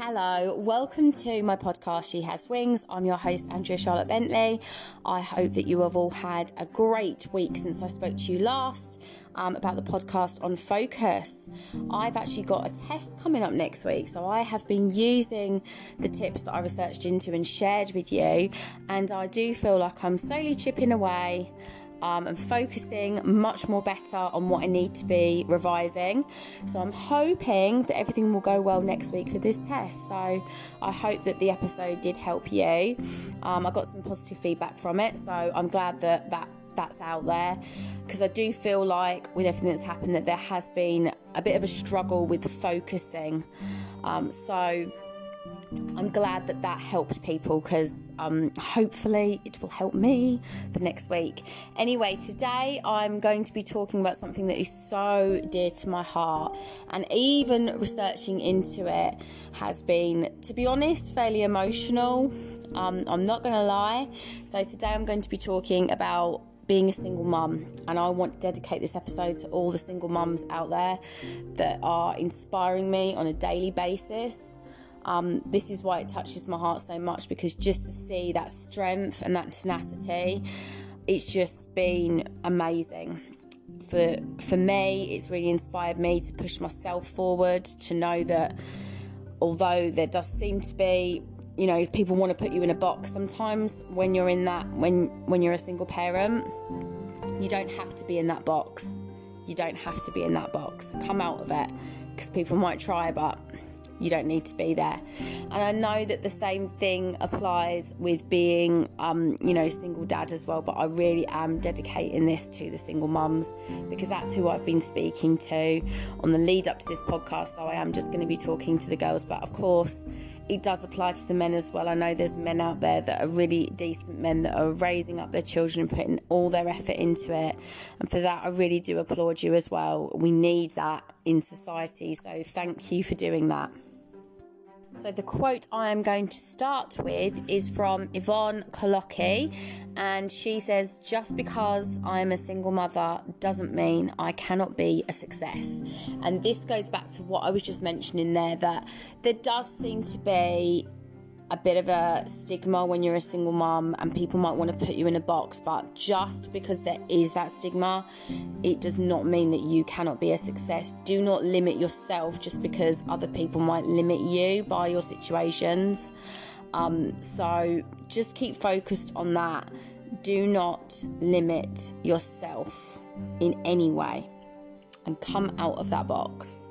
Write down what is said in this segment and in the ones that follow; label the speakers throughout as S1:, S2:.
S1: Hello, welcome to my podcast, She Has Wings. I'm your host, Andrea Charlotte Bentley. I hope that you have all had a great week since I spoke to you last um, about the podcast on focus. I've actually got a test coming up next week, so I have been using the tips that I researched into and shared with you, and I do feel like I'm slowly chipping away um, and focusing much more better on what I need to be revising. So I'm hoping that everything will go well next week for this test. So I hope that the episode did help you. Um, I got some positive feedback from it, so I'm glad that that that's out there because I do feel like with everything that's happened that there has been a bit of a struggle with focusing. Um, so I'm glad that that helped people because um, hopefully it will help me for next week. Anyway, today I'm going to be talking about something that is so dear to my heart, and even researching into it has been, to be honest, fairly emotional. Um, I'm not going to lie. So, today I'm going to be talking about being a single mum, and I want to dedicate this episode to all the single mums out there that are inspiring me on a daily basis um, this is why it touches my heart so much because just to see that strength and that tenacity, it's just been amazing. For for me, it's really inspired me to push myself forward to know that although there does seem to be you know people want to put you in a box sometimes when you're in that when when you're a single parent you don't have to be in that box you don't have to be in that box come out of it because people might try but you don't need to be there. And I know that the same thing applies with being, um, you know, single dad as well. But I really am dedicating this to the single mums because that's who I've been speaking to on the lead up to this podcast. So I am just going to be talking to the girls. But of course, it does apply to the men as well. I know there's men out there that are really decent men that are raising up their children and putting all their effort into it. And for that, I really do applaud you as well. We need that in society. So thank you for doing that. So, the quote I am going to start with is from Yvonne Kolocki, and she says, Just because I'm a single mother doesn't mean I cannot be a success. And this goes back to what I was just mentioning there that there does seem to be a bit of a stigma when you're a single mom and people might want to put you in a box but just because there is that stigma it does not mean that you cannot be a success. Do not limit yourself just because other people might limit you by your situations. Um, so just keep focused on that. Do not limit yourself in any way and come out of that box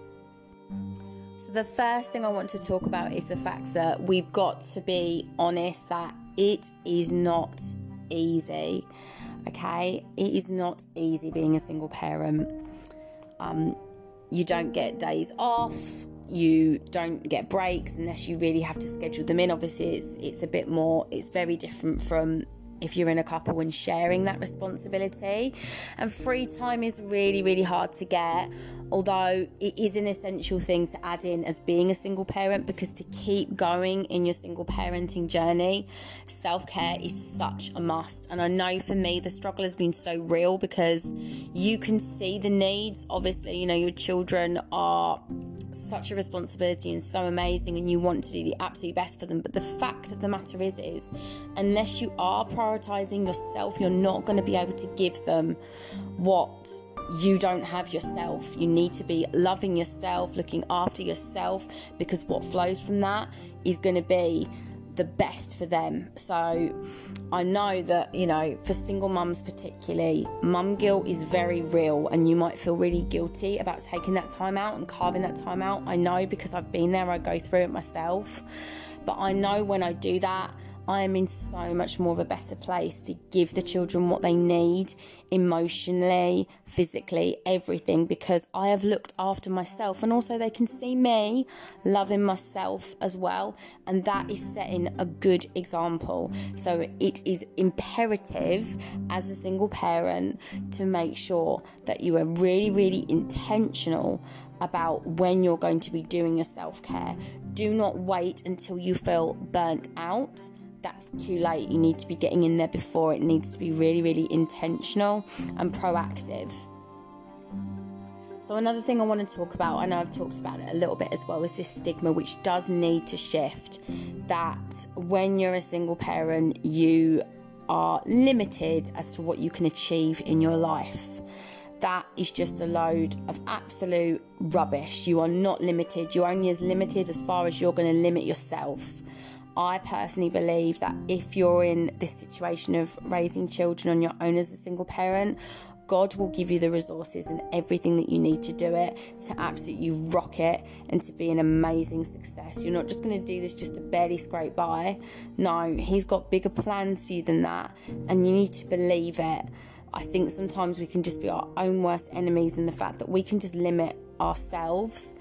S1: so, the first thing I want to talk about is the fact that we've got to be honest that it is not easy. Okay, it is not easy being a single parent. Um, you don't get days off. You don't get breaks unless you really have to schedule them in. Obviously, it's it's a bit more. It's very different from if you're in a couple and sharing that responsibility. And free time is really, really hard to get, although it is an essential thing to add in as being a single parent because to keep going in your single parenting journey, self care is such a must. And I know for me, the struggle has been so real because you can see the needs. Obviously, you know, your children are such a responsibility and so amazing and you want to do the absolute best for them but the fact of the matter is is unless you are yourself you're not going to be able to give them what you don't have yourself you need to be loving yourself looking after yourself because what flows from that is going to be the best for them. So I know that, you know, for single mums particularly, mum guilt is very real and you might feel really guilty about taking that time out and carving that time out. I know because I've been there, I go through it myself. But I know when I do that, I am in so much more of a better place to give the children what they need emotionally, physically, everything because I have looked after myself and also they can see me loving myself as well. And that is setting a good example. So it is imperative as a single parent to make sure that you are really, really intentional about when you're going to be doing your self care. Do not wait until you feel burnt out that's too late. You need to be getting in there before. It needs to be really, really intentional and proactive. So, another thing I want to talk about, I know I've talked about it a little bit as well, is this stigma which does need to shift. That when you're a single parent, you are limited as to what you can achieve in your life. That is just a load of absolute rubbish. You are not limited. You're only as limited as far as you're going to limit yourself. I personally believe that if you're in this situation of raising children on your own as a single parent, God will give you the resources and everything that you need to do it to absolutely rock it and to be an amazing success. You're not just going to do this just to barely scrape by. No, He's got bigger plans for you than that, and you need to believe it. I think sometimes we can just be our own worst enemies in the fact that we can just limit ourselves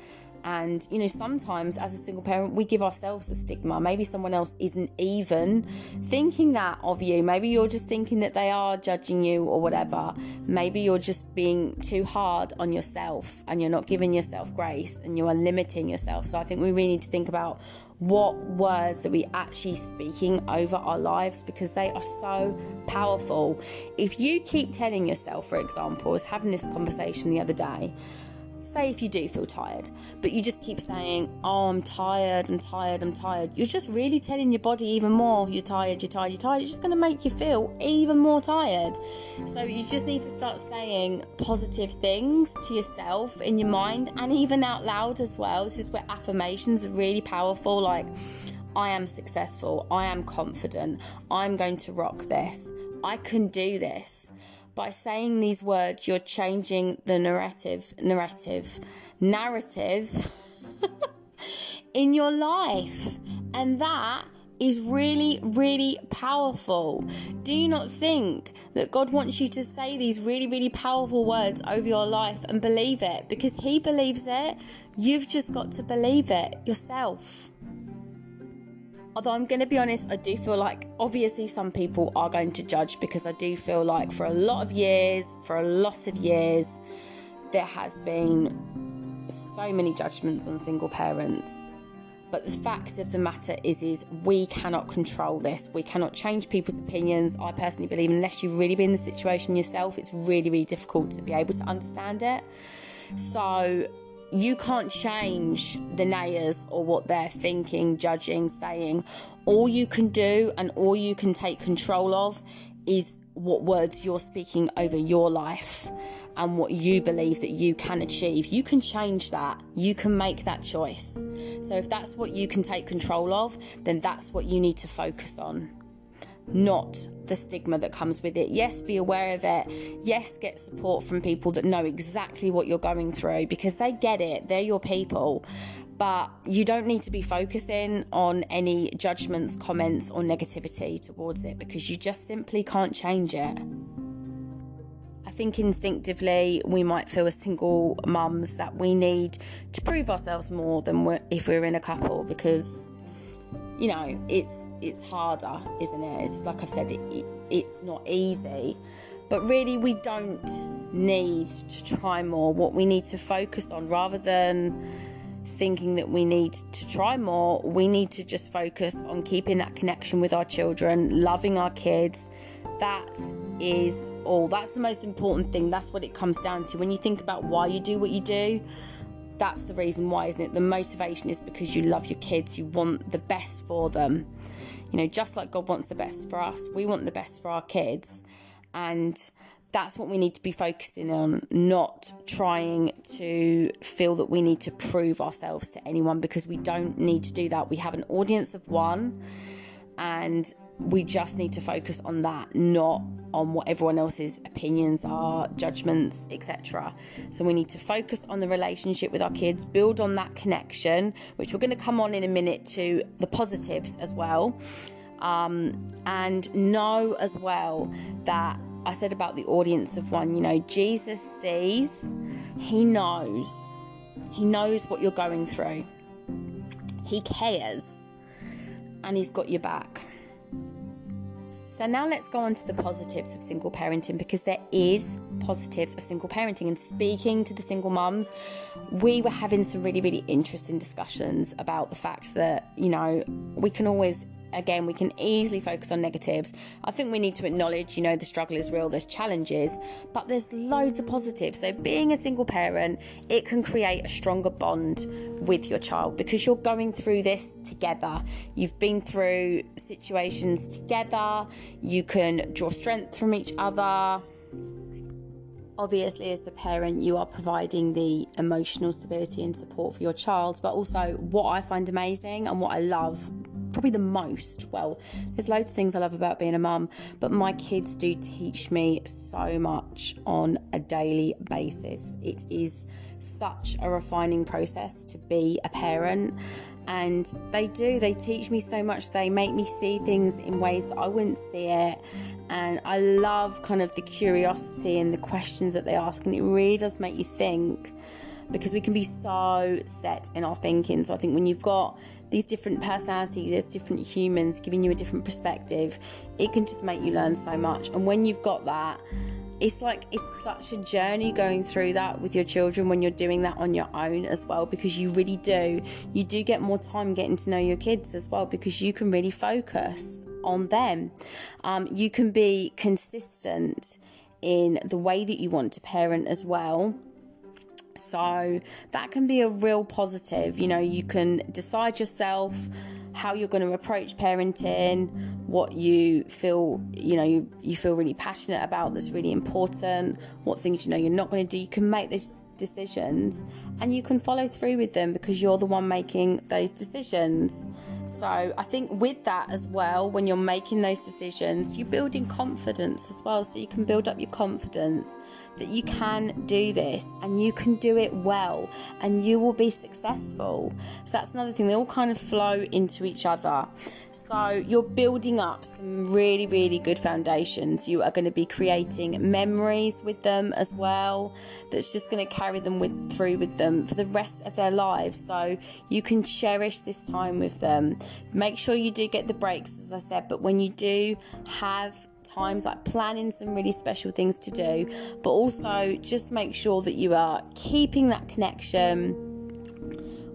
S1: and, you know, sometimes as a single parent, we give ourselves a stigma. Maybe someone else isn't even thinking that of you. Maybe you're just thinking that they are judging you or whatever. Maybe you're just being too hard on yourself and you're not giving yourself grace and you are limiting yourself. So I think we really need to think about what words are we actually speaking over our lives because they are so powerful. If you keep telling yourself, for example, I was having this conversation the other day say if you do feel tired, but you just keep saying, Oh, I'm tired, I'm tired, I'm tired, you're just really telling your body even more, you're tired, you're tired, you're tired. It's just going to make you feel even more tired. So you just need to start saying positive things to yourself in your mind and even out loud as well. This is where affirmations are really powerful. Like, I am successful, I am confident, I'm going to rock this, I can do this by saying these words, you're changing the narrative, narrative, narrative in your life. And that is really, really powerful. Do you not think that God wants you to say these really, really powerful words over your life and believe it? Because He believes it. You've just got to believe it yourself. Although I'm going to be honest, I do feel like obviously some people are going to judge because I do feel like for a lot of years, for a lot of years, there has been so many judgments on single parents. But the fact of the matter is, is we cannot control this. We cannot change people's opinions. I personally believe unless you've really been in the situation yourself, it's really, really difficult to be able to understand it. So you can't change the nayers or what they're thinking, judging, saying. All you can do and all you can take control of is what words you're speaking over your life and what you believe that you can achieve. You can change that. You can make that choice. So if that's what you can take control of, then that's what you need to focus on not the stigma that comes with it. Yes, be aware of it. Yes, get support from people that know exactly what you're going through because they get it. They're your people. But you don't need to be focusing on any judgments, comments, or negativity towards it because you just simply can't change it. I think instinctively we might feel as single mums that we need to prove ourselves more than we're, if we're in a couple because you know, it's it's harder, isn't it? It's like I've said, it, it, it's not easy. But really, we don't need to try more. What we need to focus on, rather than thinking that we need to try more, we need to just focus on keeping that connection with our children, loving our kids. That is all. That's the most important thing. That's what it comes down to. When you think about why you do what you do, that's the reason why, isn't it? The motivation is because you love your kids, you want the best for them. You know, just like God wants the best for us, we want the best for our kids. And that's what we need to be focusing on, not trying to feel that we need to prove ourselves to anyone because we don't need to do that. We have an audience of one, and we just need to focus on that, not on what everyone else's opinions are, judgments, etc. So we need to focus on the relationship with our kids, build on that connection, which we're going to come on in a minute to the positives as well. Um, and know as well that I said about the audience of one, you know, Jesus sees, he knows, he knows what you're going through, he cares, and he's got your back. So now let's go on to the positives of single parenting because there is positives of single parenting. And speaking to the single mums we were having some really really interesting discussions about the fact that you know we can always again, we can easily focus on negatives. I think we need to acknowledge, you know, the struggle is real, there's challenges, but there's loads of positives. So, being a single parent, it can create a stronger bond with your child because you're going through this together. You've been through situations together, you can draw strength from each other obviously as the parent you are providing the emotional stability and support for your child but also what i find amazing and what i love probably the most. Well there's loads of things i love about being a mum but my kids do teach me so much on a daily basis. It is such a refining process to be a parent and they do. They teach me so much. They make me see things in ways that i wouldn't see it and i love kind of the curiosity and the questions that they ask and it really does make you think because we can be so set in our thinking. So i think when you've got these different personalities there's different humans giving you a different perspective. It can just make you learn so much. And when you've got that it's like it's such a journey going through that with your children when you're doing that on your own as well because you really do. You do get more time getting to know your kids as well because you can really focus on them. Um, you can be consistent in the way that you want to parent as well so that can be a real positive you know you can decide yourself how you're going to approach parenting, what you feel, you know, you, you feel really passionate about that's really important, what things you know you're not going to do. You can make those decisions and you can follow through with them because you're the one making those decisions. So I think with that as well, when you're making those decisions, you're building confidence as well. So you can build up your confidence that you can do this and you can do it well and you will be successful. So that's another thing, they all kind of flow into each other. So you're building up some really, really good foundations. You are going to be creating memories with them as well that's just going to carry them with, through with them for the rest of their lives. So you can cherish this time with them. Make sure you do get the breaks, as I said, but when you do have times, like planning some really special things to do, but also just make sure that you are keeping that connection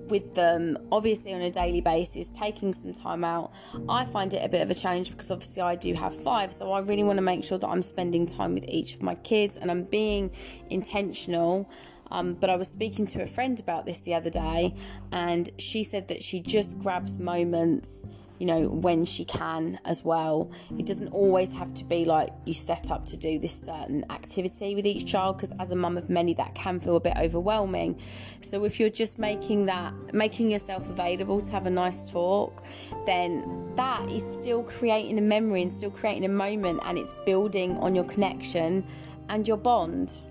S1: with them obviously on a daily basis taking some time out. I find it a bit of a challenge because obviously i do have five so i really want to make sure that i'm spending time with each of my kids and i'm being intentional. Um, but I was speaking to a friend about this the other day, and she said that she just grabs moments you know, when she can as well. It doesn't always have to be like you set up to do this certain activity with each child because as a mum of many that can feel a bit overwhelming. So if you're just making that making yourself available to have a nice talk, then that is still creating a memory and still creating a moment and it's building on your connection and your bond.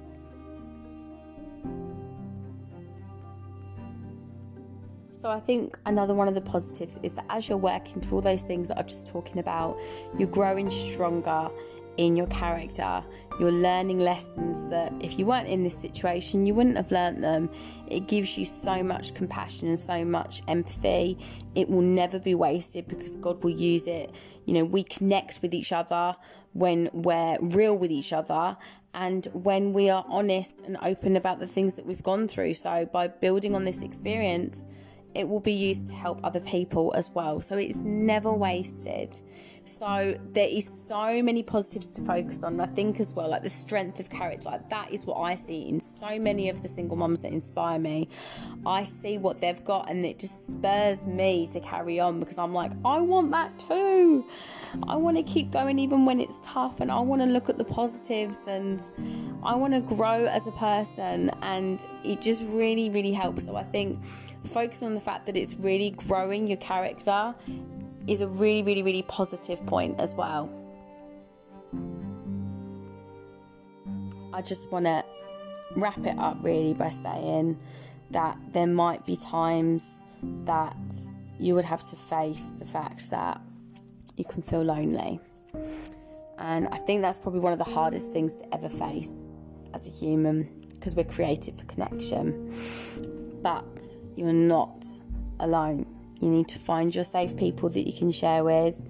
S1: So I think another one of the positives is that as you're working through all those things that I've just talking about, you're growing stronger in your character. You're learning lessons that if you weren't in this situation, you wouldn't have learnt them. It gives you so much compassion and so much empathy. It will never be wasted because God will use it. You know, we connect with each other when we're real with each other and when we are honest and open about the things that we've gone through. So by building on this experience, it will be used to help other people as well. So it's never wasted. So there is so many positives to focus on. I think as well, like the strength of character, like that is what I see in so many of the single moms that inspire me. I see what they've got and it just spurs me to carry on because I'm like, I want that too. I want to keep going even when it's tough and I want to look at the positives and I want to grow as a person and it just really, really helps. So I think focusing on the fact that it's really growing your character is a really, really, really positive point as well. I just want to wrap it up really by saying that there might be times that you would have to face the fact that you can feel lonely. And I think that's probably one of the hardest things to ever face as a human because we're created for connection. But you're not alone. You need to find your safe people that you can share with.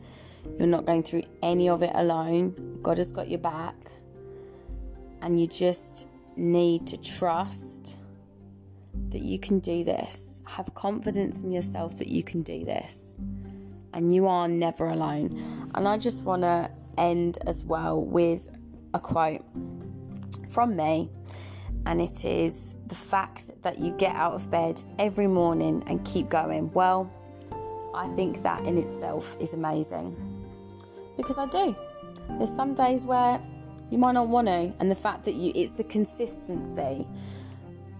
S1: You're not going through any of it alone. God has got your back. And you just need to trust that you can do this. Have confidence in yourself that you can do this. and you are never alone. And I just want to end as well with a quote from me, and it is the fact that you get out of bed every morning and keep going. Well, I think that in itself is amazing because I do. There's some days where you might not want to, and the fact that you it's the consistency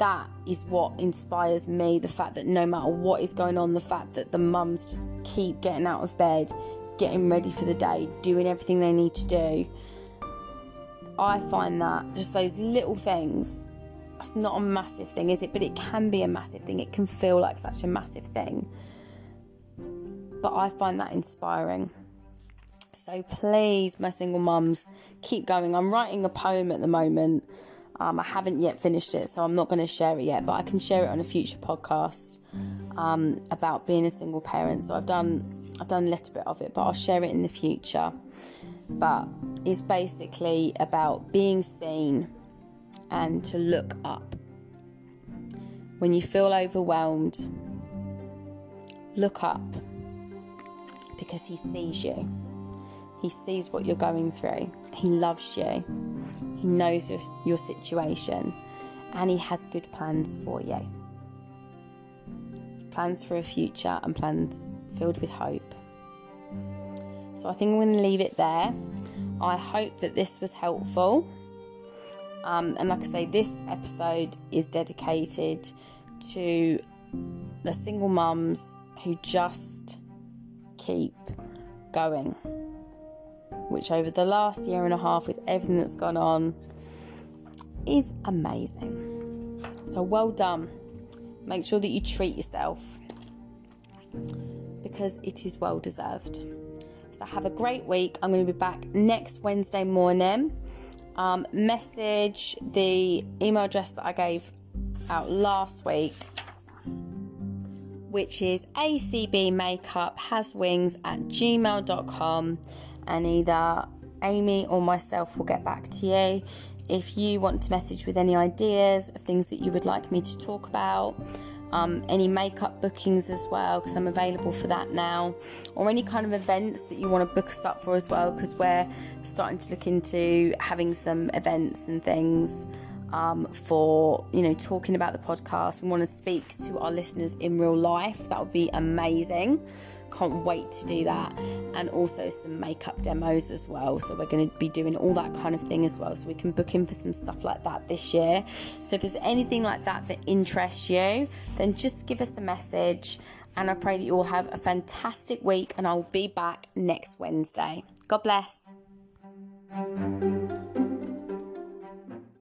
S1: that is what inspires me. The fact that no matter what is going on, the fact that the mums just keep getting out of bed, getting ready for the day, doing everything they need to do. I find that just those little things, that's not a massive thing, is it? But it can be a massive thing. It can feel like such a massive thing. But I find that inspiring. So please, my single mums, keep going. I'm writing a poem at the moment um, I haven't yet finished it, so I'm not going to share it yet, but I can share it on a future podcast um, about being a single parent. So I've done I've done a little bit of it, but I'll share it in the future. But it's basically about being seen and to look up. When you feel overwhelmed, look up because he sees you. He sees what you're going through. He loves you. He knows your, your situation. And He has good plans for you. Plans for a future and plans filled with hope. So I think I'm going to leave it there. I hope that this was helpful. Um, and like I say, this episode is dedicated to the single mums who just keep going which over the last year and a half, with everything that's gone on, is amazing. So well done. Make sure that you treat yourself because it is well deserved. So have a great week. I'm going to be back next Wednesday morning. Um, message the email address that I gave out last week, which is acbmakeuphaswings at gmail.com and either Amy or myself will get back to you. If you want to message with any ideas of things that you would like me to talk about, um, any makeup bookings as well, because I'm available for that now, or any kind of events that you want to book us up for as well, because we're starting to look into having some events and things um, for you know talking about the podcast. We want to speak to our listeners in real life. That would be amazing. Can't wait to do that. And also some makeup demos as well. So we're going to be doing all that kind of thing as well. So we can book in for some stuff like that this year. So if there's anything like that that interests you, then just give us a message. And I pray that you all have a fantastic week. And I'll be back next Wednesday. God bless.